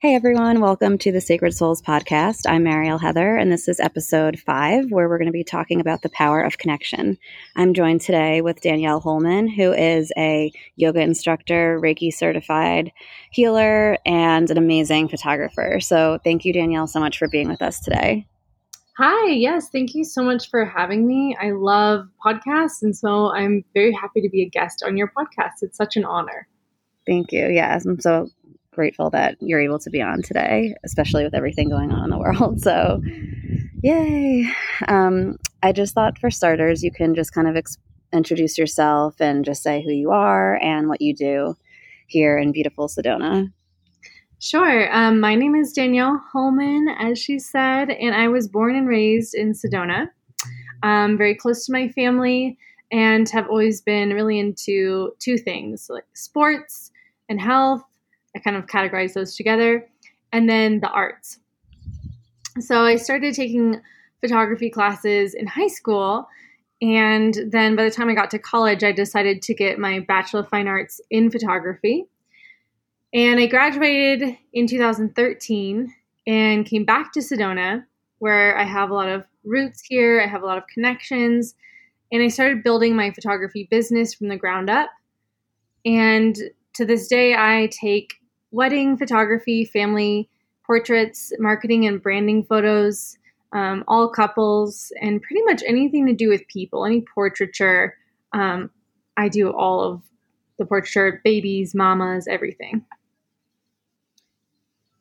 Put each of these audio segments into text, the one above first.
Hey everyone, welcome to the Sacred Souls podcast. I'm Mariel Heather, and this is episode five, where we're going to be talking about the power of connection. I'm joined today with Danielle Holman, who is a yoga instructor, Reiki certified healer, and an amazing photographer. So, thank you, Danielle, so much for being with us today. Hi, yes, thank you so much for having me. I love podcasts, and so I'm very happy to be a guest on your podcast. It's such an honor. Thank you. Yes, I'm so grateful that you're able to be on today, especially with everything going on in the world. So, yay. Um, I just thought for starters, you can just kind of ex- introduce yourself and just say who you are and what you do here in beautiful Sedona. Sure. Um, my name is Danielle Holman, as she said, and I was born and raised in Sedona. Um, very close to my family and have always been really into two things like sports and health I kind of categorize those together. And then the arts. So I started taking photography classes in high school. And then by the time I got to college, I decided to get my Bachelor of Fine Arts in photography. And I graduated in 2013 and came back to Sedona, where I have a lot of roots here, I have a lot of connections. And I started building my photography business from the ground up. And to this day, I take wedding photography, family portraits, marketing and branding photos, um, all couples, and pretty much anything to do with people, any portraiture. Um, I do all of the portraiture, babies, mamas, everything.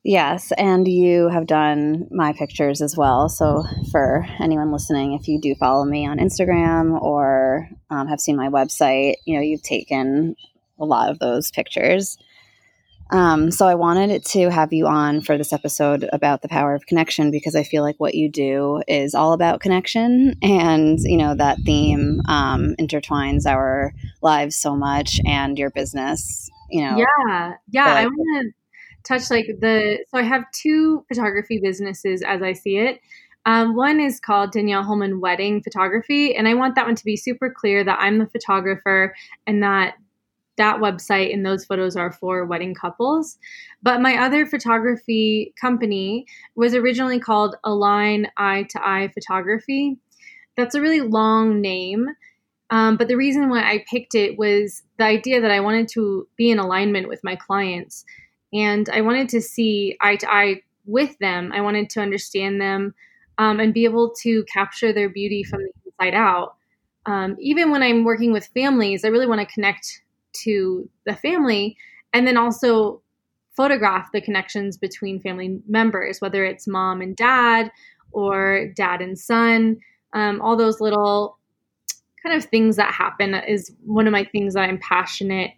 Yes, and you have done my pictures as well. So, for anyone listening, if you do follow me on Instagram or um, have seen my website, you know, you've taken a lot of those pictures. Um, so I wanted to have you on for this episode about the power of connection because I feel like what you do is all about connection, and you know that theme um, intertwines our lives so much, and your business. You know, yeah, yeah. But- I want to touch like the so I have two photography businesses as I see it. Um, one is called Danielle Holman Wedding Photography, and I want that one to be super clear that I'm the photographer and that that website and those photos are for wedding couples. But my other photography company was originally called Align Eye to Eye Photography. That's a really long name. Um, but the reason why I picked it was the idea that I wanted to be in alignment with my clients. And I wanted to see eye to eye with them. I wanted to understand them um, and be able to capture their beauty from the inside out. Um, even when I'm working with families, I really want to connect to the family and then also photograph the connections between family members whether it's mom and dad or dad and son um, all those little kind of things that happen is one of my things that i'm passionate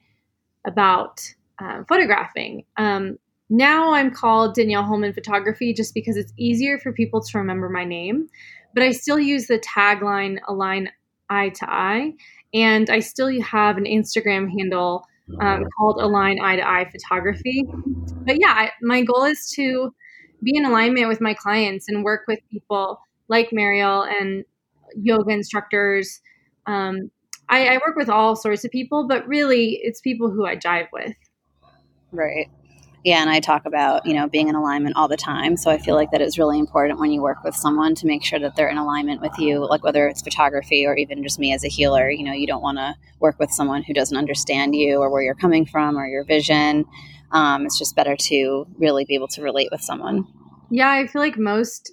about uh, photographing. Um, now i'm called danielle holman photography just because it's easier for people to remember my name but i still use the tagline align eye to eye and I still have an Instagram handle um, called Align Eye to Eye Photography. But yeah, I, my goal is to be in alignment with my clients and work with people like Mariel and yoga instructors. Um, I, I work with all sorts of people, but really it's people who I jive with. Right yeah and i talk about you know being in alignment all the time so i feel like that is really important when you work with someone to make sure that they're in alignment with you like whether it's photography or even just me as a healer you know you don't want to work with someone who doesn't understand you or where you're coming from or your vision um, it's just better to really be able to relate with someone. Yeah i feel like most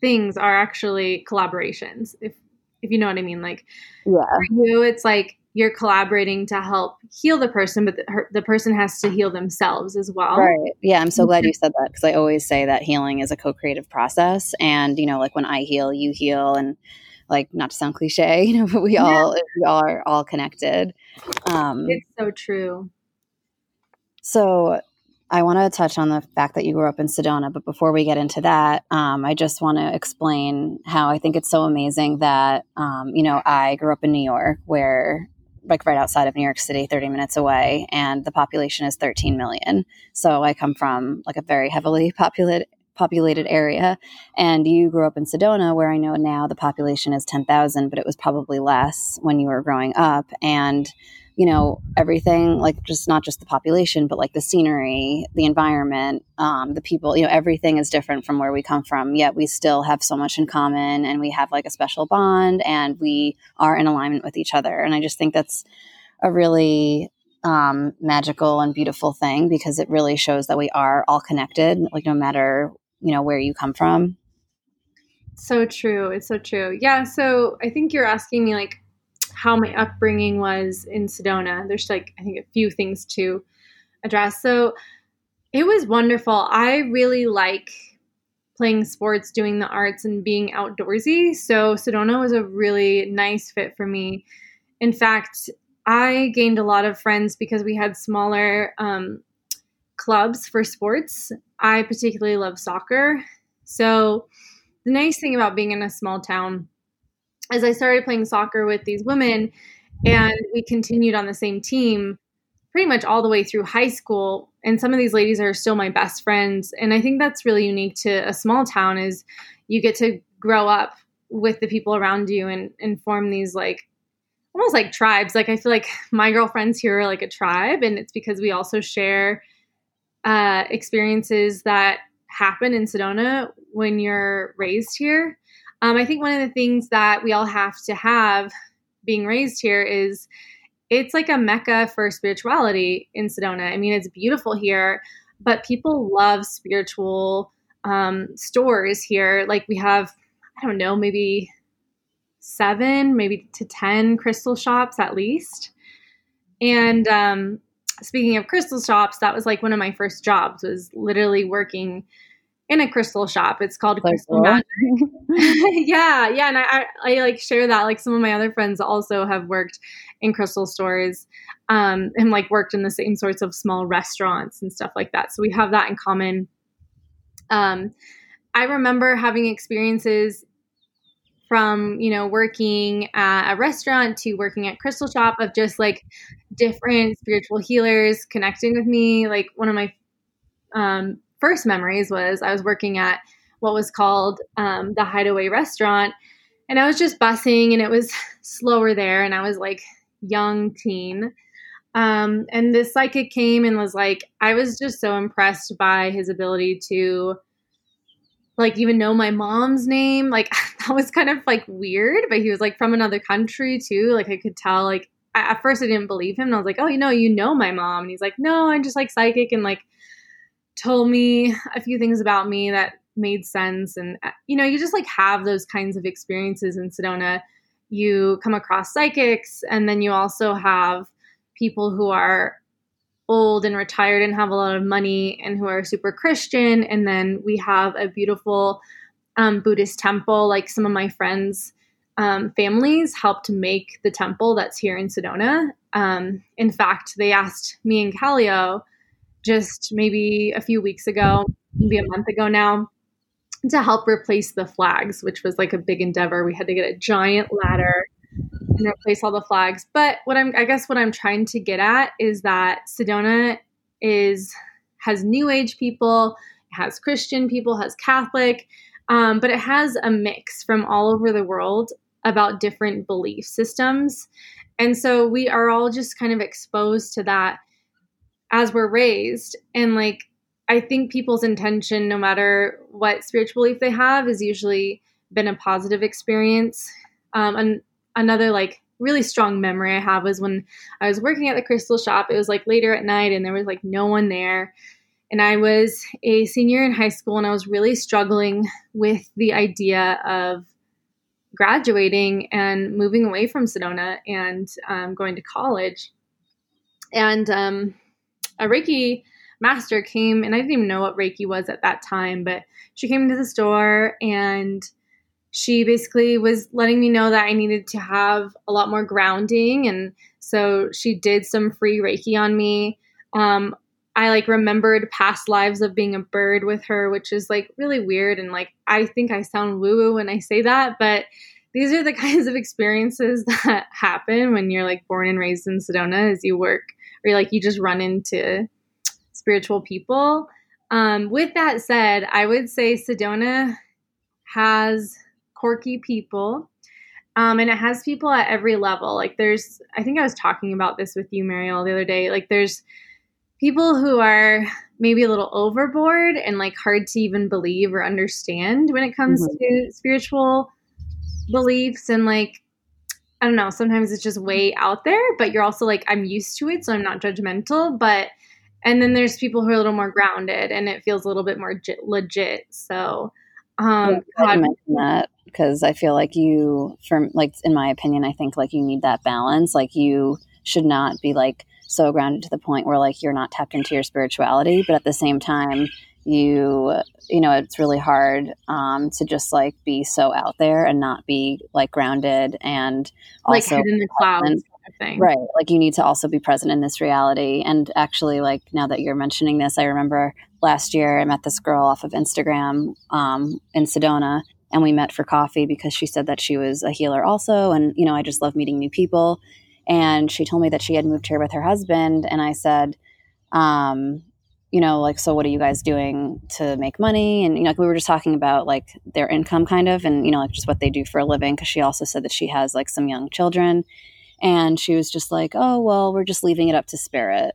things are actually collaborations if if you know what i mean like yeah. for you it's like you're collaborating to help heal the person, but the, her, the person has to heal themselves as well. Right. Yeah. I'm so glad you said that because I always say that healing is a co creative process. And, you know, like when I heal, you heal. And, like not to sound cliche, you know, but we yeah. all we are all connected. Um, it's so true. So I want to touch on the fact that you grew up in Sedona, but before we get into that, um, I just want to explain how I think it's so amazing that um, you know I grew up in New York, where like right outside of New York City, 30 minutes away, and the population is 13 million. So I come from like a very heavily populated populated area and you grew up in Sedona where I know now the population is 10,000 but it was probably less when you were growing up and you know everything like just not just the population but like the scenery the environment um, the people you know everything is different from where we come from. Yet we still have so much in common and we have like a special bond and we are in alignment with each other. And i just think that's a really um, magical and beautiful thing because it really shows that we are all connected like no matter you know where you come from. So true. It's so true. Yeah so i think you're asking me like how my upbringing was in Sedona. There's like, I think, a few things to address. So it was wonderful. I really like playing sports, doing the arts, and being outdoorsy. So Sedona was a really nice fit for me. In fact, I gained a lot of friends because we had smaller um, clubs for sports. I particularly love soccer. So the nice thing about being in a small town as I started playing soccer with these women and we continued on the same team pretty much all the way through high school and some of these ladies are still my best friends and I think that's really unique to a small town is you get to grow up with the people around you and, and form these like almost like tribes like I feel like my girlfriends here are like a tribe and it's because we also share uh, experiences that happen in Sedona when you're raised here um, I think one of the things that we all have to have being raised here is it's like a mecca for spirituality in Sedona. I mean, it's beautiful here, but people love spiritual um, stores here. Like we have, I don't know, maybe seven, maybe to 10 crystal shops at least. And um, speaking of crystal shops, that was like one of my first jobs was literally working in a crystal shop. It's called Crystal Magic. yeah, yeah, and I, I, I, like share that. Like some of my other friends also have worked in crystal stores, um, and like worked in the same sorts of small restaurants and stuff like that. So we have that in common. Um, I remember having experiences from you know working at a restaurant to working at crystal shop of just like different spiritual healers connecting with me like one of my um, first memories was I was working at what was called um, the Hideaway Restaurant, and I was just bussing, and it was slower there, and I was like young teen. Um, and this psychic came and was like, I was just so impressed by his ability to like even know my mom's name. Like that was kind of like weird, but he was like from another country too. Like I could tell like at first I didn't believe him. And I was like, oh, you know, you know my mom. And he's like, no, I'm just like psychic and like told me a few things about me that made sense. And, uh, you know, you just like have those kinds of experiences in Sedona. You come across psychics, and then you also have people who are old and retired and have a lot of money and who are super Christian. And then we have a beautiful um, Buddhist temple. Like some of my friends' um, families helped make the temple that's here in Sedona. Um, in fact, they asked me and Callio just maybe a few weeks ago, maybe a month ago now, to help replace the flags, which was like a big endeavor. We had to get a giant ladder and replace all the flags. But what I'm, I guess, what I'm trying to get at is that Sedona is has New Age people, has Christian people, has Catholic, um, but it has a mix from all over the world about different belief systems. And so we are all just kind of exposed to that as we're raised. And like i think people's intention no matter what spiritual belief they have is usually been a positive experience. Um, and another like really strong memory i have was when i was working at the crystal shop. It was like later at night and there was like no one there. And i was a senior in high school and i was really struggling with the idea of graduating and moving away from sedona and um, going to college. And um, a Reiki master came, and I didn't even know what Reiki was at that time, but she came into the store and she basically was letting me know that I needed to have a lot more grounding. And so she did some free Reiki on me. Um, I like remembered past lives of being a bird with her, which is like really weird. And like, I think I sound woo woo when I say that, but these are the kinds of experiences that happen when you're like born and raised in Sedona as you work or like you just run into spiritual people. Um, with that said, I would say Sedona has quirky people. Um, and it has people at every level. Like there's, I think I was talking about this with you, Mariel, the other day. Like there's people who are maybe a little overboard and like hard to even believe or understand when it comes mm-hmm. to spiritual beliefs and like I don't know, sometimes it's just way out there, but you're also like I'm used to it, so I'm not judgmental, but and then there's people who are a little more grounded and it feels a little bit more legit. So um I mention that because I feel like you, from like in my opinion, I think like you need that balance. Like you should not be like so grounded to the point where like you're not tapped into your spirituality, but at the same time, you you know it's really hard um, to just like be so out there and not be like grounded and also like in the clouds thing. Right. Like you need to also be present in this reality. And actually, like now that you're mentioning this, I remember last year I met this girl off of Instagram um, in Sedona and we met for coffee because she said that she was a healer also. And, you know, I just love meeting new people. And she told me that she had moved here with her husband. And I said, um, you know, like, so what are you guys doing to make money? And, you know, like we were just talking about like their income kind of and, you know, like just what they do for a living. Cause she also said that she has like some young children. And she was just like, oh, well, we're just leaving it up to spirit.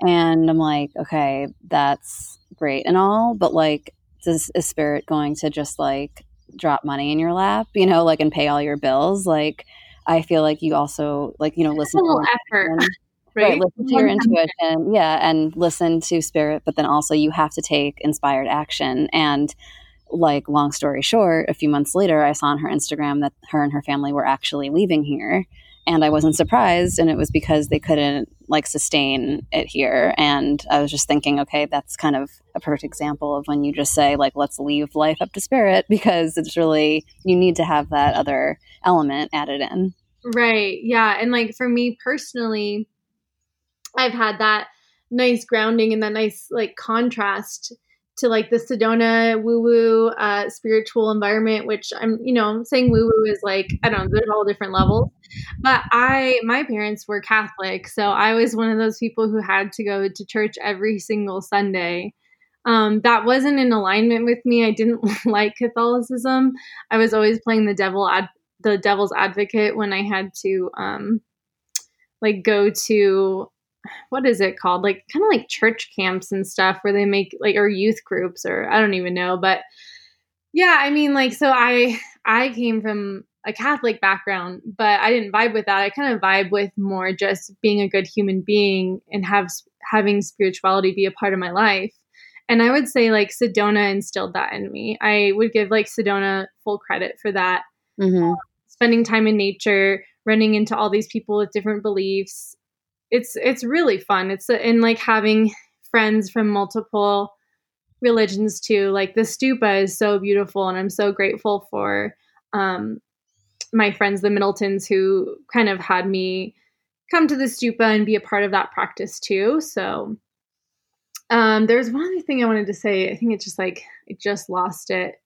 And I'm like, okay, that's great and all. But like, is, is spirit going to just like drop money in your lap, you know, like and pay all your bills? Like, I feel like you also like, you know, listen to a little effort. Right? right? listen to your intuition yeah and listen to spirit but then also you have to take inspired action and like long story short a few months later i saw on her instagram that her and her family were actually leaving here and I wasn't surprised. And it was because they couldn't like sustain it here. And I was just thinking, okay, that's kind of a perfect example of when you just say, like, let's leave life up to spirit because it's really, you need to have that other element added in. Right. Yeah. And like for me personally, I've had that nice grounding and that nice like contrast to like the Sedona woo woo uh, spiritual environment, which I'm, you know, saying woo woo is like, I don't know, there's all different levels. But I, my parents were Catholic. So I was one of those people who had to go to church every single Sunday. Um, that wasn't in alignment with me. I didn't like Catholicism. I was always playing the devil ad- the devil's advocate when I had to um, like go to what is it called? Like kind of like church camps and stuff where they make like or youth groups or I don't even know, but yeah, I mean like so I I came from a Catholic background, but I didn't vibe with that. I kind of vibe with more just being a good human being and have having spirituality be a part of my life. And I would say like Sedona instilled that in me. I would give like Sedona full credit for that. Mm-hmm. spending time in nature, running into all these people with different beliefs, it's it's really fun. It's in like having friends from multiple religions too. Like the stupa is so beautiful, and I'm so grateful for um, my friends, the Middletons, who kind of had me come to the stupa and be a part of that practice too. So um, there's one other thing I wanted to say. I think it's just like I just lost it.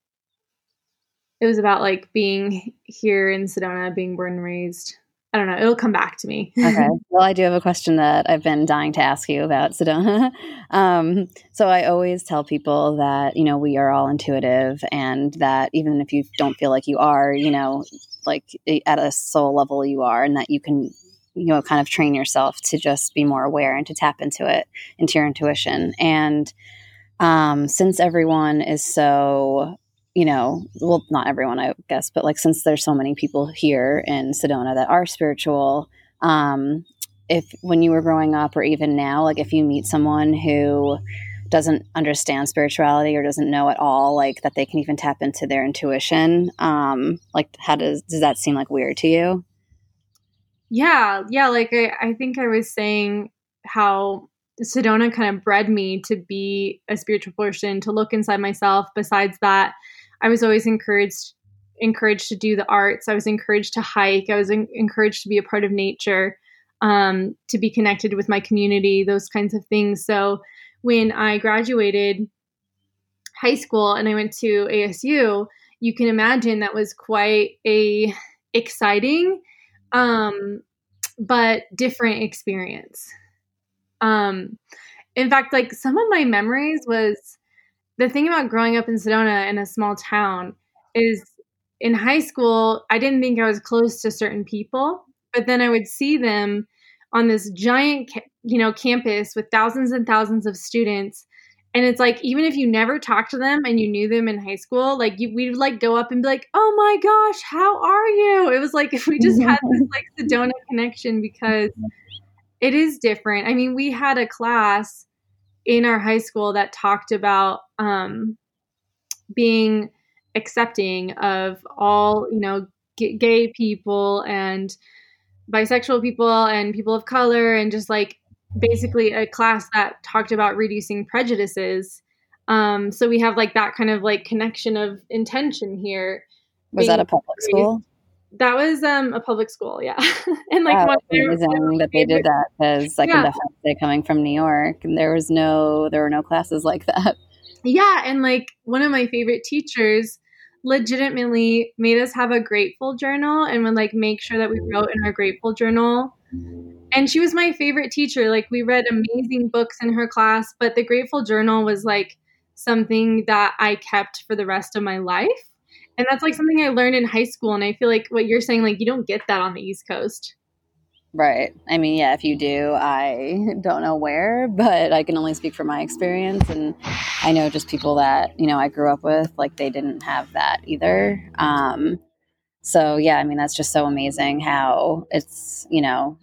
It was about like being here in Sedona, being born and raised. I don't know. It'll come back to me. okay. Well, I do have a question that I've been dying to ask you about Sedona. um, so I always tell people that, you know, we are all intuitive and that even if you don't feel like you are, you know, like at a soul level you are and that you can, you know, kind of train yourself to just be more aware and to tap into it, into your intuition. And um, since everyone is so you know, well, not everyone, I guess, but like since there's so many people here in Sedona that are spiritual, um, if when you were growing up or even now, like if you meet someone who doesn't understand spirituality or doesn't know at all, like that they can even tap into their intuition, um, like how does does that seem like weird to you? Yeah, yeah. Like I, I think I was saying how Sedona kind of bred me to be a spiritual person, to look inside myself. Besides that, I was always encouraged encouraged to do the arts. I was encouraged to hike. I was in, encouraged to be a part of nature, um, to be connected with my community, those kinds of things. So when I graduated high school and I went to ASU, you can imagine that was quite a exciting um, but different experience. Um, in fact, like some of my memories was the thing about growing up in Sedona in a small town is in high school, I didn't think I was close to certain people, but then I would see them on this giant, you know, campus with thousands and thousands of students. And it's like, even if you never talked to them and you knew them in high school, like you, we'd like go up and be like, oh my gosh, how are you? It was like if we just had this like Sedona connection because it is different. I mean, we had a class in our high school that talked about um, being accepting of all, you know, g- gay people and bisexual people and people of color and just like basically a class that talked about reducing prejudices. Um, so we have like that kind of like connection of intention here. Was that a public school? That was um, a public school, yeah. and like wow, amazing that they did that because I can definitely say coming from New York, and there was no there were no classes like that. Yeah, and like one of my favorite teachers legitimately made us have a grateful journal and would like make sure that we wrote in our grateful journal. And she was my favorite teacher. Like we read amazing books in her class, but the grateful journal was like something that I kept for the rest of my life. And that's like something I learned in high school and I feel like what you're saying like you don't get that on the East Coast. Right. I mean, yeah, if you do, I don't know where, but I can only speak from my experience. And I know just people that, you know, I grew up with, like, they didn't have that either. Um, so, yeah, I mean, that's just so amazing how it's, you know,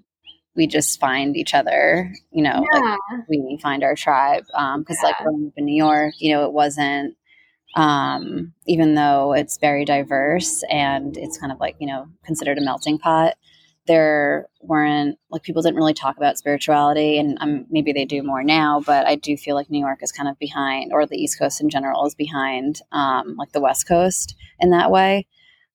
we just find each other, you know, yeah. like we find our tribe. Um, cause yeah. like growing up in New York, you know, it wasn't, um, even though it's very diverse and it's kind of like, you know, considered a melting pot there weren't like people didn't really talk about spirituality and um, maybe they do more now but i do feel like new york is kind of behind or the east coast in general is behind um, like the west coast in that way.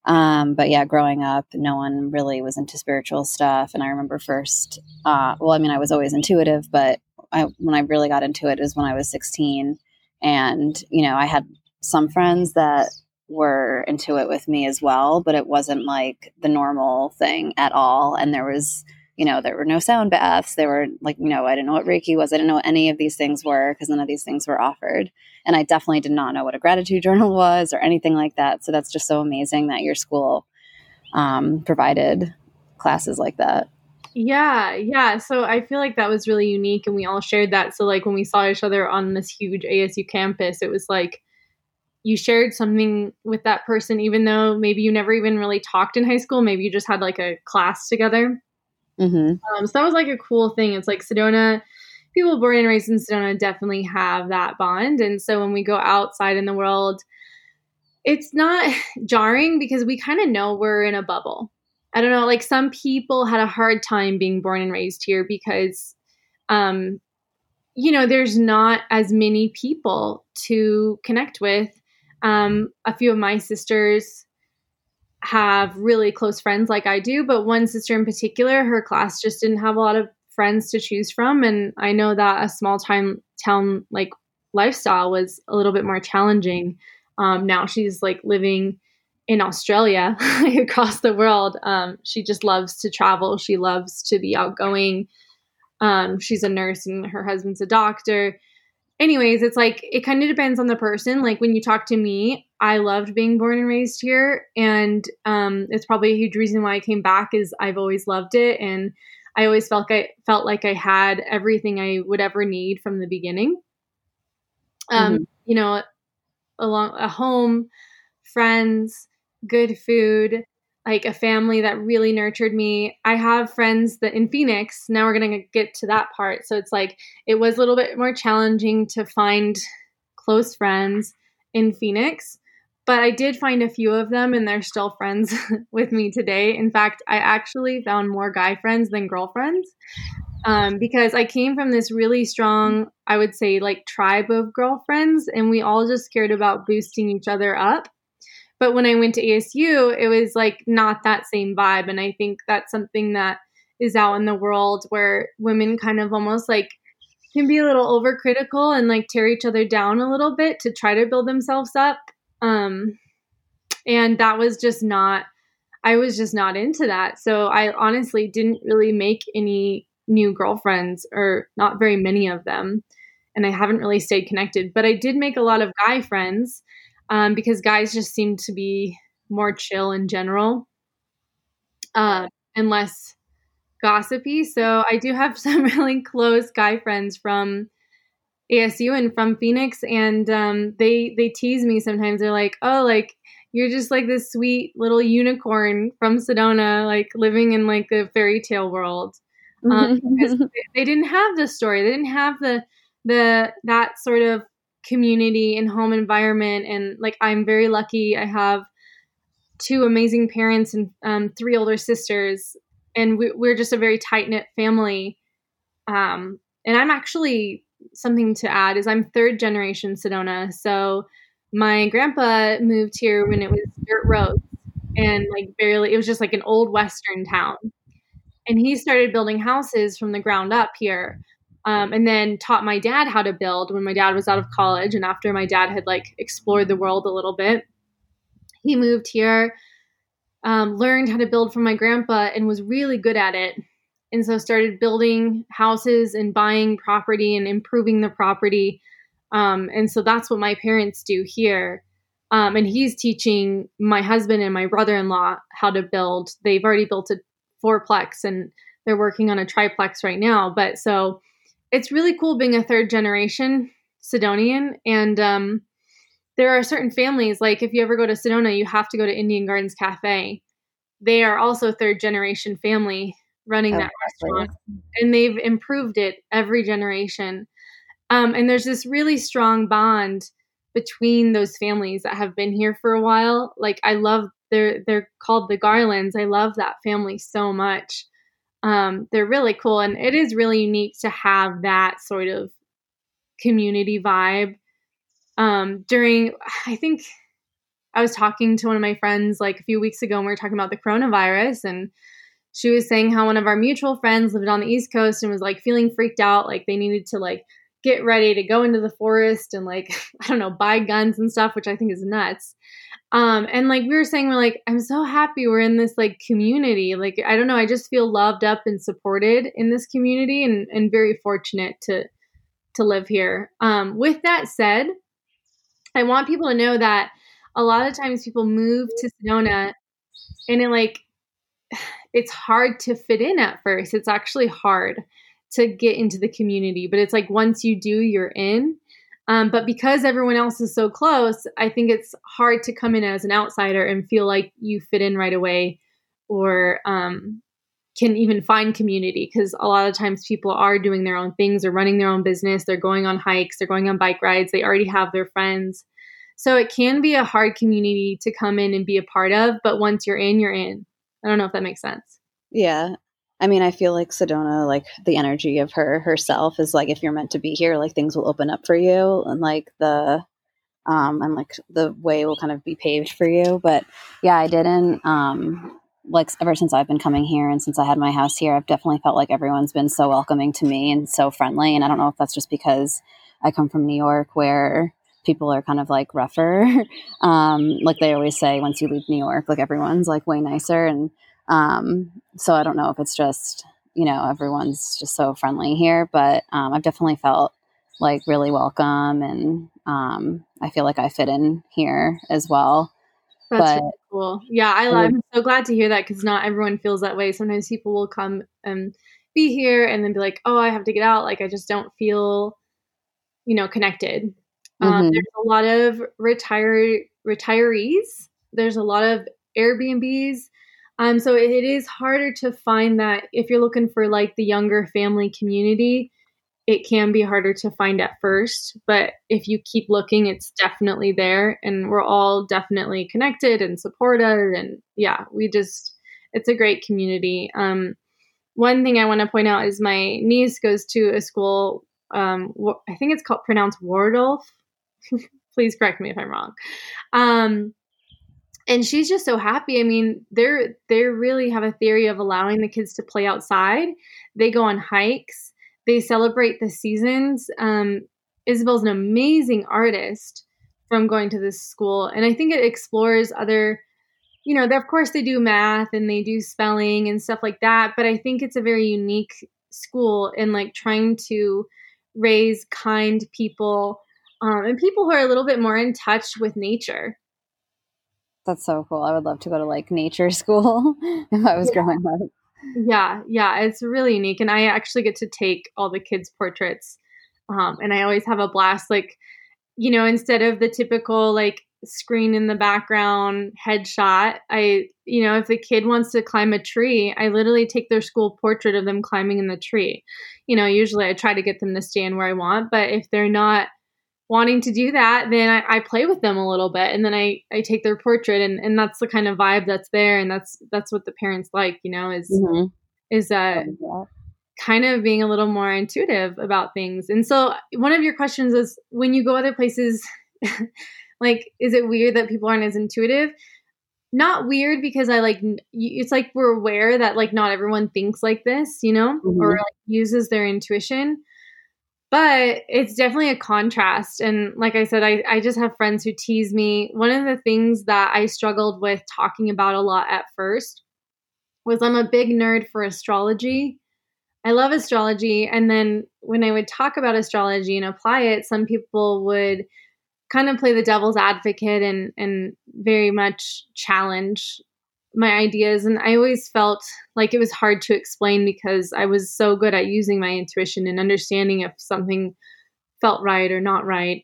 Um, but yeah growing up no one really was into spiritual stuff and i remember first uh, well i mean i was always intuitive but I, when i really got into it was when i was 16 and you know i had some friends that were into it with me as well, but it wasn't like the normal thing at all. And there was, you know, there were no sound baths. There were like, you know, I didn't know what Reiki was. I didn't know what any of these things were because none of these things were offered. And I definitely did not know what a gratitude journal was or anything like that. So that's just so amazing that your school um, provided classes like that. Yeah, yeah. So I feel like that was really unique and we all shared that. So like when we saw each other on this huge ASU campus, it was like you shared something with that person, even though maybe you never even really talked in high school. Maybe you just had like a class together. Mm-hmm. Um, so that was like a cool thing. It's like Sedona, people born and raised in Sedona definitely have that bond. And so when we go outside in the world, it's not jarring because we kind of know we're in a bubble. I don't know, like some people had a hard time being born and raised here because um you know, there's not as many people to connect with um, a few of my sisters have really close friends like I do, but one sister in particular, her class just didn't have a lot of friends to choose from. And I know that a small time town like lifestyle was a little bit more challenging. Um, now she's like living in Australia across the world. Um, she just loves to travel. She loves to be outgoing. Um, she's a nurse and her husband's a doctor anyways, it's like it kind of depends on the person. Like when you talk to me, I loved being born and raised here, and um, it's probably a huge reason why I came back. Is I've always loved it, and I always felt like I felt like I had everything I would ever need from the beginning. Um, mm-hmm. you know, along a home, friends, good food, like a family that really nurtured me. I have friends that in Phoenix, now we're going to get to that part. So it's like it was a little bit more challenging to find close friends in Phoenix, but I did find a few of them and they're still friends with me today. In fact, I actually found more guy friends than girlfriends. Um, because I came from this really strong, I would say, like tribe of girlfriends, and we all just cared about boosting each other up but when I went to ASU, it was like not that same vibe. And I think that's something that is out in the world where women kind of almost like can be a little overcritical and like tear each other down a little bit to try to build themselves up. Um, and that was just not, I was just not into that. So I honestly didn't really make any new girlfriends or not very many of them. And I haven't really stayed connected, but I did make a lot of guy friends um, because guys just seem to be more chill in general, uh, and less gossipy. So I do have some really close guy friends from ASU and from Phoenix, and um, they they tease me sometimes. They're like, "Oh, like you're just like this sweet little unicorn from Sedona, like living in like a fairy tale world." Um, they didn't have the story. They didn't have the the that sort of community and home environment. And like I'm very lucky. I have two amazing parents and um, three older sisters, and we, we're just a very tight knit family. Um, and I'm actually something to add is I'm third generation Sedona. So my grandpa moved here when it was dirt roads and like barely it was just like an old western town and he started building houses from the ground up here um, and then taught my dad how to build when my dad was out of college and after my dad had like explored the world a little bit he moved here um, learned how to build from my grandpa and was really good at it and so started building houses and buying property and improving the property um, and so that's what my parents do here. Um, and he's teaching my husband and my brother in law how to build. They've already built a fourplex and they're working on a triplex right now. But so it's really cool being a third generation Sedonian. And um, there are certain families, like if you ever go to Sedona, you have to go to Indian Gardens Cafe. They are also third generation family running oh, that restaurant. And they've improved it every generation. Um, and there's this really strong bond between those families that have been here for a while. Like I love they're they're called the Garlands. I love that family so much. Um, they're really cool, and it is really unique to have that sort of community vibe. Um, during, I think I was talking to one of my friends like a few weeks ago, and we were talking about the coronavirus, and she was saying how one of our mutual friends lived on the East Coast and was like feeling freaked out, like they needed to like get ready to go into the forest and like I don't know buy guns and stuff, which I think is nuts. Um, and like we were saying, we're like I'm so happy we're in this like community. Like I don't know, I just feel loved up and supported in this community, and and very fortunate to to live here. Um, with that said, I want people to know that a lot of times people move to Sedona and it like it's hard to fit in at first. It's actually hard to get into the community. But it's like once you do, you're in. Um, but because everyone else is so close, I think it's hard to come in as an outsider and feel like you fit in right away or um, can even find community because a lot of times people are doing their own things, they're running their own business, they're going on hikes, they're going on bike rides, they already have their friends. So it can be a hard community to come in and be a part of, but once you're in, you're in. I don't know if that makes sense. Yeah, I mean, I feel like Sedona, like the energy of her herself is like if you're meant to be here, like things will open up for you and like the um and like the way will kind of be paved for you. But yeah, I didn't um like ever since I've been coming here and since I had my house here, I've definitely felt like everyone's been so welcoming to me and so friendly. And I don't know if that's just because I come from New York where people are kind of like rougher. um, like they always say, once you leave New York, like everyone's like way nicer. And um, so I don't know if it's just, you know, everyone's just so friendly here, but um, I've definitely felt like really welcome and um, I feel like I fit in here as well. That's but, really cool. Yeah, I, I'm so glad to hear that because not everyone feels that way. Sometimes people will come and be here and then be like, oh, I have to get out. Like, I just don't feel, you know, connected. Um, mm-hmm. Um, there's a lot of retire retirees. There's a lot of Airbnbs um, so it, is harder to find that if you're looking for like the younger family community, it can be harder to find at first. But if you keep looking, it's definitely there. And we're all definitely connected and supported. And yeah, we just, it's a great community. Um, one thing I want to point out is my niece goes to a school, um, I think it's called pronounced Waldorf. Please correct me if I'm wrong. Um, and she's just so happy. I mean, they're they really have a theory of allowing the kids to play outside. They go on hikes. They celebrate the seasons. Um, Isabel's an amazing artist from going to this school, and I think it explores other. You know, of course they do math and they do spelling and stuff like that, but I think it's a very unique school in like trying to raise kind people um, and people who are a little bit more in touch with nature That's so cool. I would love to go to like nature school if I was Yeah. growing up. Yeah, yeah, it's really unique, and I actually get to take all the kids' portraits, um, and I always have a blast. Like, you know, instead of the typical like screen in the background headshot, I, you know, if the kid wants to climb a tree, I literally take their school portrait of them climbing in the tree. You know, usually I try to get them to stand where I want, but if they're not wanting to do that, then I, I play with them a little bit, and then I I take their portrait, and and that's the kind of vibe that's there, and that's that's what the parents like. You know, is Mhm. is uh Yeah. kind of being a little more intuitive about things. And so one of your questions is when you go other places, like, is it weird that people aren't as intuitive? Not weird because I like, it's like we're aware that like not everyone thinks like this, you know, or Mhm. like uses their intuition. But it's definitely a contrast. And like I said, I, I just have friends who tease me. One of the things that I struggled with talking about a lot at first was I'm a big nerd for astrology. I love astrology. And then when I would talk about astrology and apply it, some people would kind of play the devil's advocate and, and very much challenge my ideas. And I always felt like it was hard to explain because I was so good at using my intuition and understanding if something felt right or not right.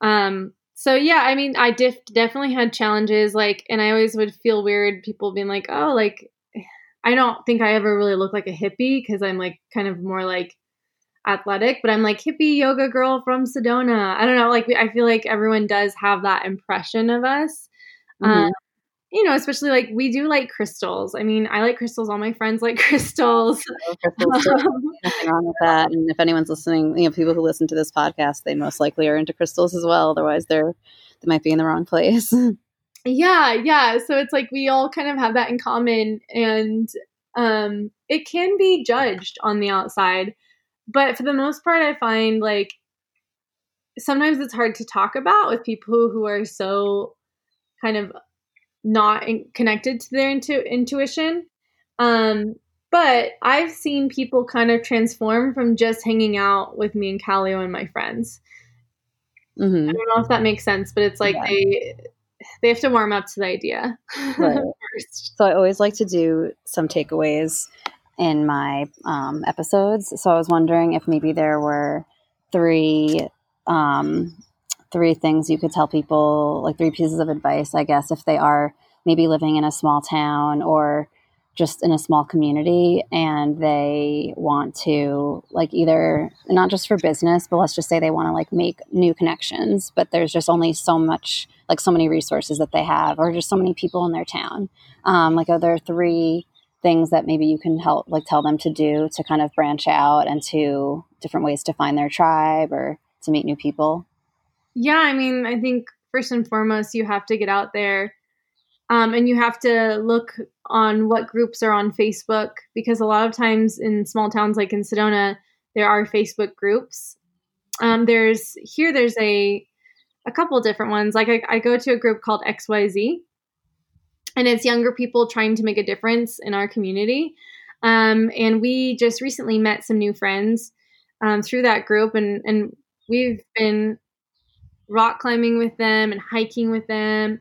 Um, so yeah, I mean, I def- definitely had challenges like, and I always would feel weird people being like, oh, like, I don't think I ever really look like a hippie because I'm like kind of more like athletic, but I'm like hippie yoga girl from Sedona. I don't know, like I feel like everyone does have that impression of us. Mhm. Um, you know, especially like we do like crystals. I mean, I like crystals. All my friends like crystals. Crystals too. Nothing wrong with that. And if anyone's listening, you know, people who listen to this podcast, they most likely are into crystals as well. Otherwise, they're they might be in the wrong place. yeah, yeah. So it's like we all kind of have that in common, and um, it can be judged on the outside, but for the most part, I find like sometimes it's hard to talk about with people who are so kind of not in- connected to their intu- intuition. Um, but I've seen people kind of transform from just hanging out with me and Callio and my friends. hmm I don't know if that makes sense, but it's like Yeah. they they have to warm up to the idea Right. first. So I always like to do some takeaways in my um, episodes. So I was wondering if maybe there were three um, three things you could tell people, like three pieces of advice, I guess, if they are maybe living in a small town or just in a small community and they want to like either not just for business but let's just say they want to like make new connections but there's just only so much like so many resources that they have or just so many people in their town. Um, like are there three things that maybe you can help like tell them to do to kind of branch out and to different ways to find their tribe or to meet new people Yeah, I mean, I think first and foremost, you have to get out there um, and you have to look on what groups are on Facebook because a lot of times in small towns like in Sedona, there are Facebook groups. Um, there's here, there's a a couple different ones. Like I, I go to a group called XYZ, and it's younger people trying to make a difference in our community. Um, and we just recently met some new friends um, through that group, and and we've been rock climbing with them and hiking with them.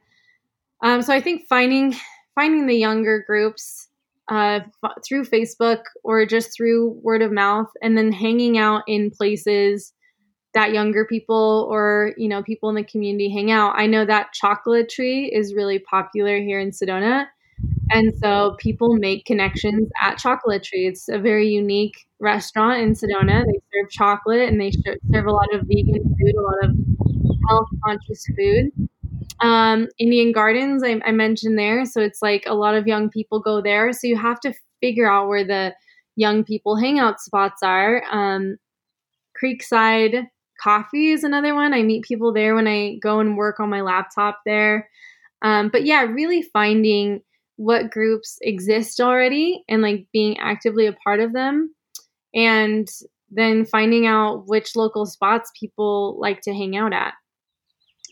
Um, so I think finding finding the younger groups uh, f- through Facebook or just through word of mouth, and then hanging out in places that younger people or you know people in the community hang out. I know that chocolate tree is really popular here in Sedona, and so people make connections at Chocolate Tree. It's a very unique restaurant in Sedona. They serve chocolate and they serve a lot of vegan food, a lot of health conscious food. Um, Indian Gardens, I, I mentioned there. So it's like a lot of young people go there. So you have to figure out where the young people hangout spots are. Um, Creekside Coffee is another one. I meet people there when I go and work on my laptop there. Um, but yeah, really finding what groups exist already and like being actively a part of them and then finding out which local spots people like to hang out at.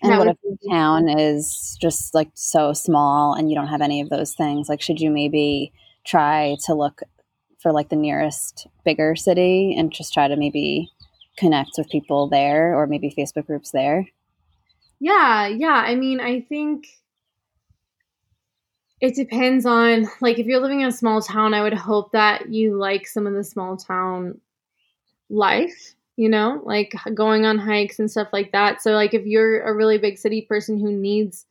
And That what if the town is just like so small and you don't have any of those things? Like should you maybe try to look for like the nearest bigger city and just try to maybe connect with people there or maybe facebook groups there? Yeah, yeah. I mean, I think it depends on like if you're living in a small town, I would hope that you like some of the small town life, you know, like going on hikes and stuff like that. So like if you're a really big city person who needs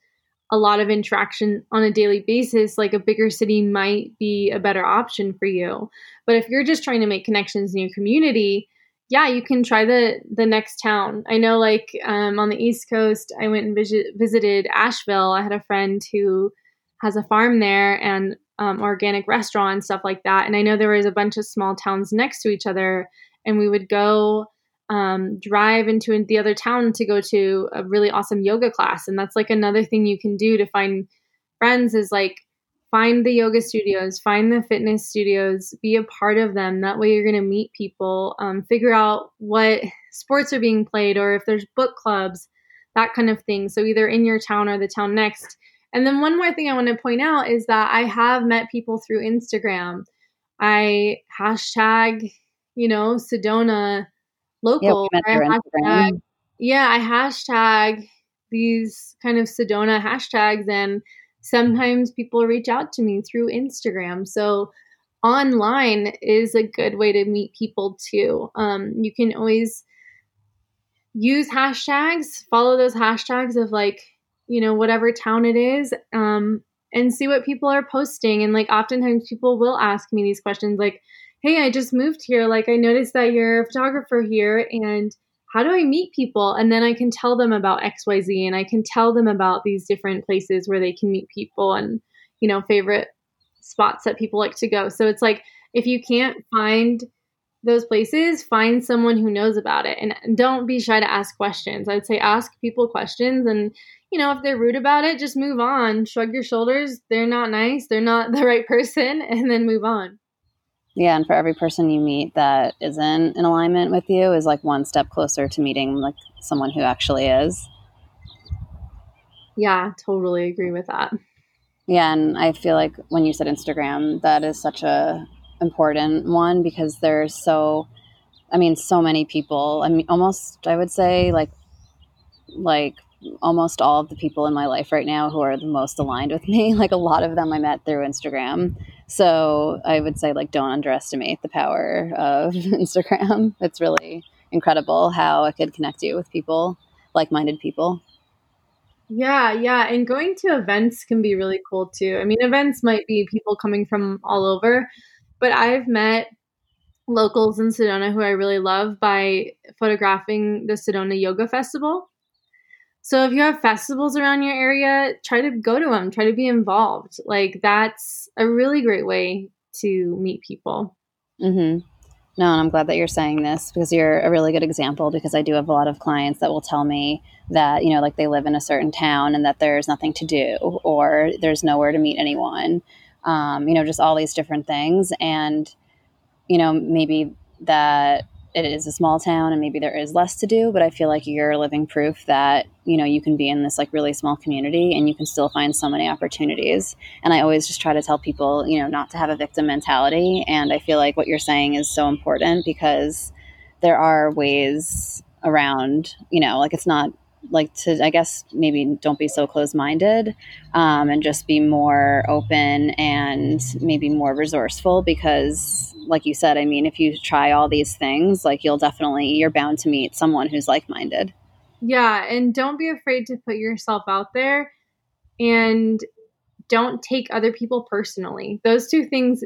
a lot of interaction on a daily basis, like a bigger city might be a better option for you. But if you're just trying to make connections in your community, yeah, you can try the the next town. I know, like um, on the East Coast, I went and visit, visited Asheville. I had a friend who has a farm there and um, organic restaurant and stuff like that. And I know there was a bunch of small towns next to each other, and we would go um, drive into the other town to go to a really awesome yoga class. And that's like another thing you can do to find friends is like find the yoga studios, find the fitness studios, be a part of them. That way you're going to meet people, um, figure out what sports are being played or if there's book clubs, that kind of thing. So either in your town or the town next. And then one more thing I want to point out is that I have met people through Instagram. I hashtag, you know, Sedona local. Yeah, I hashtag, yeah, I hashtag these kind of Sedona hashtags, and sometimes people reach out to me through Instagram. So online is a good way to meet people too. Um, you can always use hashtags, follow those hashtags of like, you know, whatever town it is, um, and see what people are posting. And like, oftentimes people will ask me these questions like, hey, I just moved here. Like, I noticed that you're a photographer here, and how do I meet people? And then I can tell them about XYZ and I can tell them about these different places where they can meet people and, you know, favorite spots that people like to go. So it's like, if you can't find those places, find someone who knows about it and don't be shy to ask questions. I'd say ask people questions and, you know, if they're rude about it, just move on, shrug your shoulders. They're not nice, they're not the right person, and then move on. Yeah, and for every person you meet that isn't in alignment with you is like one step closer to meeting like someone who actually is. Yeah, totally agree with that. Yeah, and I feel like when you said Instagram, that is such a important one because there's so I mean so many people. I mean almost I would say like like almost all of the people in my life right now who are the most aligned with me. Like a lot of them I met through Instagram. So I would say like don't underestimate the power of Instagram. It's really incredible how it could connect you with people, like-minded people. Yeah, yeah, and going to events can be really cool too. I mean, events might be people coming from all over, but I've met locals in Sedona who I really love by photographing the Sedona Yoga Festival. So if you have festivals around your area, try to go to them, try to be involved. Like that's a really great way to meet people. Mm-hmm. No, and I'm glad that you're saying this because you're a really good example because I do have a lot of clients that will tell me that, you know, like they live in a certain town and that there's nothing to do or there's nowhere to meet anyone. Um, you know, just all these different things. And, you know, maybe that it is a small town and maybe there is less to do, but I feel like you're living proof that, you know, you can be in this like really small community and you can still find so many opportunities. And I always just try to tell people, you know, not to have a victim mentality. And I feel like what you're saying is so important because there are ways around, you know, like it's not like to i guess maybe don't be so closed-minded um, and just be more open and maybe more resourceful because like you said i mean if you try all these things like you'll definitely you're bound to meet someone who's like-minded. Yeah and don't be afraid to put yourself out there and don't take other people personally. Those two things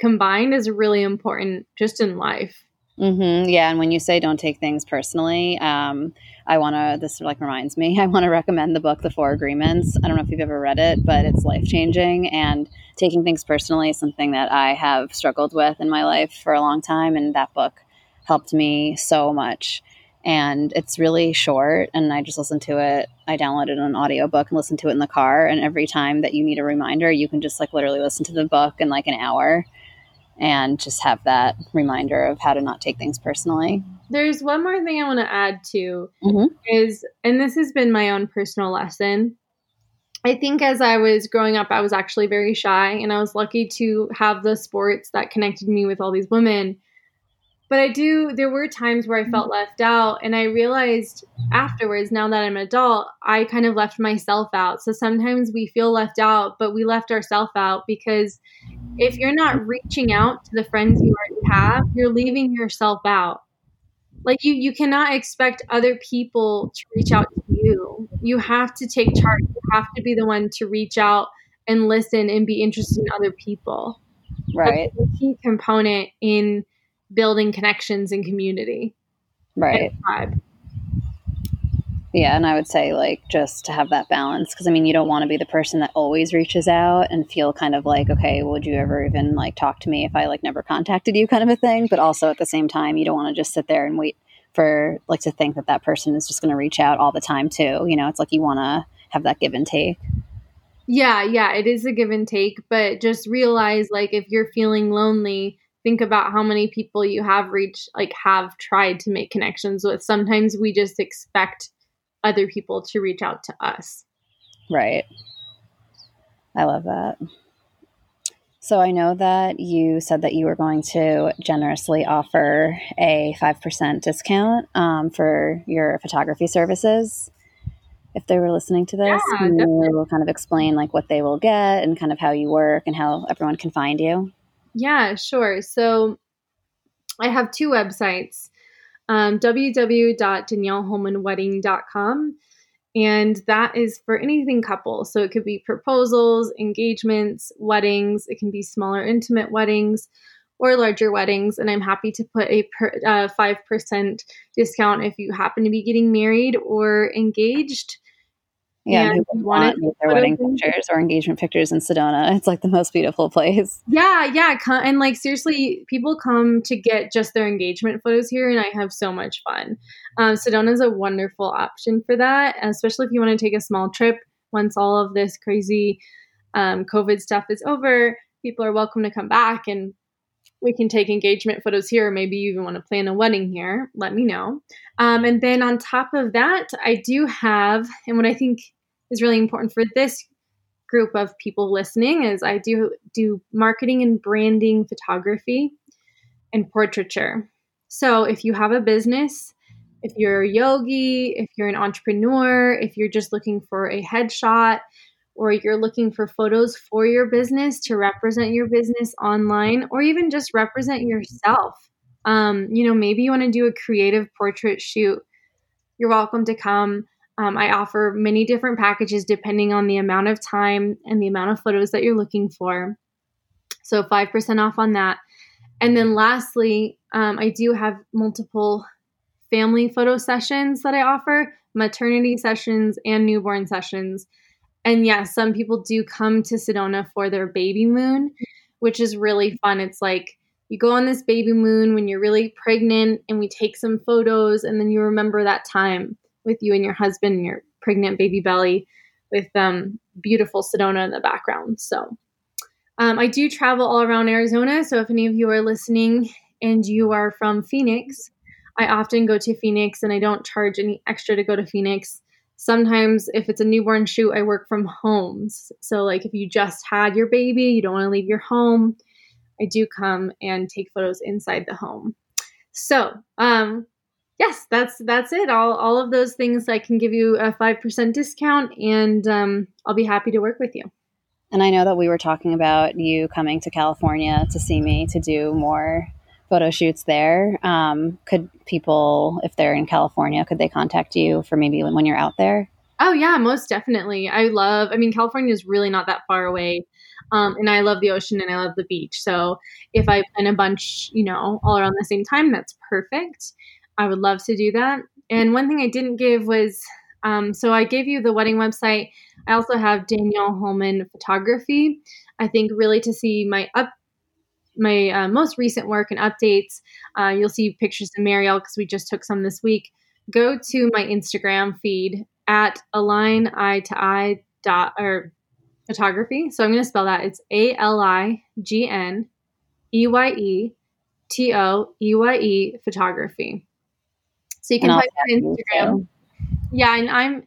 combined is really important just in life. Mm-hmm. Yeah, and when you say don't take things personally, um, I want to. This like reminds me. I want to recommend the book, The Four Agreements. I don't know if you've ever read it, but it's life changing. And taking things personally is something that I have struggled with in my life for a long time, and that book helped me so much. And it's really short, and I just listened to it. I downloaded an audiobook and listened to it in the car. And every time that you need a reminder, you can just like literally listen to the book in like an hour and just have that reminder of how to not take things personally. There's one more thing I want to add to mm-hmm. is, and this has been my own personal lesson. I think as I was growing up, I was actually very shy, and I was lucky to have the sports that connected me with all these women. But I do, there were times where I mm-hmm. felt left out. And I realized afterwards, now that I'm an adult, I kind of left myself out. So sometimes we feel left out, but we left ourselves out because if you're not reaching out to the friends you already have, you're leaving yourself out. Like you, you cannot expect other people to reach out to you. You have to take charge. You have to be the one to reach out and listen and be interested in other people. Right. That's a key component in building connections and community. Right. And yeah, and I would say like just to have that balance because I mean you don't want to be the person that always reaches out and feel kind of like okay, would you ever even like talk to me if I like never contacted you kind of a thing, but also at the same time you don't want to just sit there and wait for like to think that that person is just going to reach out all the time too. You know, it's like you want to have that give and take. Yeah, yeah, it is a give and take, but just realize like if you're feeling lonely, think about how many people you have reached like have tried to make connections with. Sometimes we just expect other people to reach out to us. Right. I love that. So i know that you said that you were going to generously offer a 5% discount um, for your photography services. If they were listening to this Yeah, you kind of explain like what they will get and kind of how you work and how everyone can find you Yeah, sure. So I have two websites um, www.danielleholmanwedding.com. And that is for anything couple. So it could be proposals, engagements, weddings. It can be smaller, intimate weddings or larger weddings. And I'm happy to put a per, uh, 5% discount if you happen to be getting married or engaged. Yeah And who would want it- their wedding in- pictures or engagement pictures in sedona it's like the most beautiful place Yeah, yeah. And like, seriously, people come to get just their engagement photos here, and I have so much fun. Um, Sedona is a wonderful option for that, especially if you want to take a small trip once all of this crazy um, COVID stuff is over. People are welcome to come back and we can take engagement photos here. Maybe you even want to plan a wedding here. Let me know. Um, and then on top of that, I do have, and what I think is really important for this group of people listening is I do do marketing and branding photography and portraiture. So if you have a business, if you're a yogi, if you're an entrepreneur, if you're just looking for a headshot or you're looking for photos for your business to represent your business online or even just represent yourself. Um, you know, maybe you want to do a creative portrait shoot. You're welcome to come. Um, I offer many different packages depending on the amount of time and the amount of photos that you're looking for. So 5% off on that. And then lastly, um, I do have multiple family photo sessions that I offer, maternity sessions, and newborn sessions. And yes, some people do come to Sedona for their baby moon, which is really fun. It's like you go on this baby moon when you're really pregnant, and we take some photos, and then you remember that time with you and your husband and your pregnant baby belly with um, beautiful Sedona in the background. So um, I do travel all around Arizona. So if any of you are listening and you are from Phoenix, I often go to Phoenix and I don't charge any extra to go to Phoenix. Sometimes, if it's a newborn shoot, I work from homes. So, like if you just had your baby, you don't want to leave your home, I do come and take photos inside the home. So, um, yes, that's that's it. All all of those things I can give you a five percent discount, and um, I'll be happy to work with you. And I know that we were talking about you coming to California to see me to do more photo shoots there. Um, could people, if they're in California, could they contact you for maybe when you're out there? Oh yeah, most definitely. I love. I mean, California is really not that far away, um, and I love the ocean and I love the beach. So if I plan a bunch, you know, all around the same time, that's perfect. I would love to do that. And one thing I didn't give was, um, so I gave you the wedding website. I also have Danielle Holman Photography. I think really to see my up my uh, most recent work and updates. Uh, you'll see pictures of Marielle because we just took some this week. Go to my Instagram feed at align eye to eye dot or photography. So I'm going to spell that. It's A L I G N E Y E T O E Y E photography. So you can And I'll in tag you, Instagram. Yeah, and I'm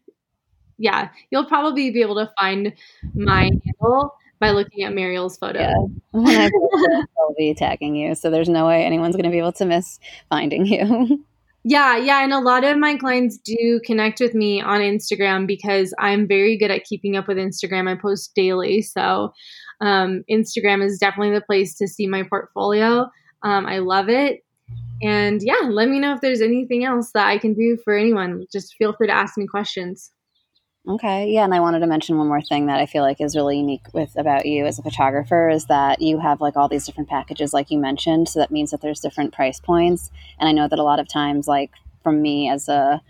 yeah, you'll probably be able to find my handle by looking at Mariel's photo. Yeah. I will be tagging you, so there's no way anyone's going to be able to miss finding you. Yeah, yeah, and a lot of my clients do connect with me on Instagram because I'm very good at keeping up with Instagram. I post daily, so um, Instagram is definitely the place to see my portfolio. Um, I love it. And yeah, let me know if there's anything else that I can do for anyone. Just feel free to ask me questions. Okay, yeah, and I wanted to mention one more thing that I feel like is really unique with about you as a photographer is that you have like all these different packages, like you mentioned. So that means that there's different price points, and I know that a lot of times, like from me as a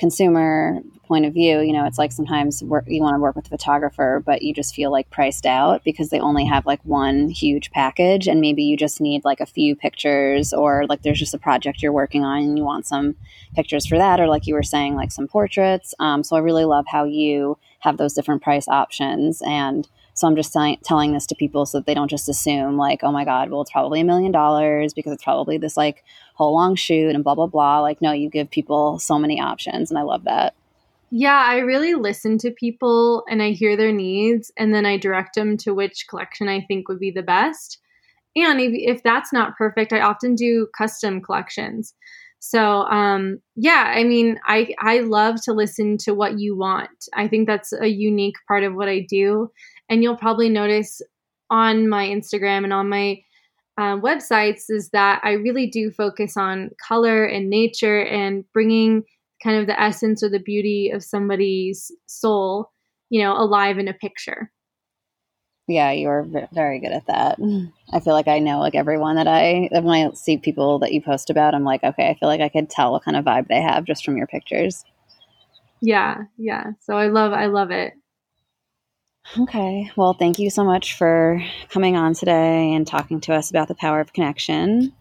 consumer point of view, you know, it's like sometimes you want to work with a photographer, but you just feel like priced out because they only have like one huge package, and maybe you just need like a few pictures, or like there's just a project you're working on and you want some pictures for that, or like you were saying, like some portraits. Um, so I really love how you have those different price options and so I'm just telling this to people so that they don't just assume like, oh my God, well, it's probably a million dollars because it's probably this like whole long shoot and blah, blah, blah. Like, no, you give people so many options. And I love that. Yeah, I really listen to people and I hear their needs and then I direct them to which collection I think would be the best. And if, if that's not perfect, I often do custom collections. So, um, yeah, I mean, I, I love to listen to what you want. I think that's a unique part of what I do. And you'll probably notice on my Instagram and on my uh, websites is that I really do focus on color and nature and bringing kind of the essence or the beauty of somebody's soul, you know, alive in a picture. Yeah, you're very good at that. I feel like I know like everyone that I when I see people that you post about, I'm like, okay, I feel like I could tell what kind of vibe they have just from your pictures. Yeah, yeah. So I love I love it. Okay. Well, thank you so much for coming on today and talking to us about the power of connection.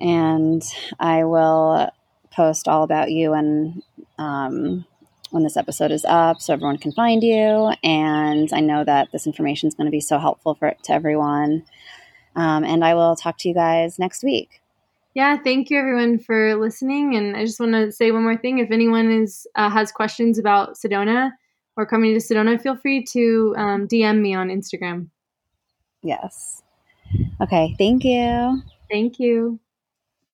And I will post all about you and um, when this episode is up so everyone can find you. And I know that this information is going to be so helpful for to everyone. Um, and I will talk to you guys next week. Yeah, thank you everyone for listening. And I just want to say one more thing: if anyone is uh, has questions about Sedona, or coming to Sedona, feel free to um, DM me on Instagram. Yes. Okay. Thank you. Thank you.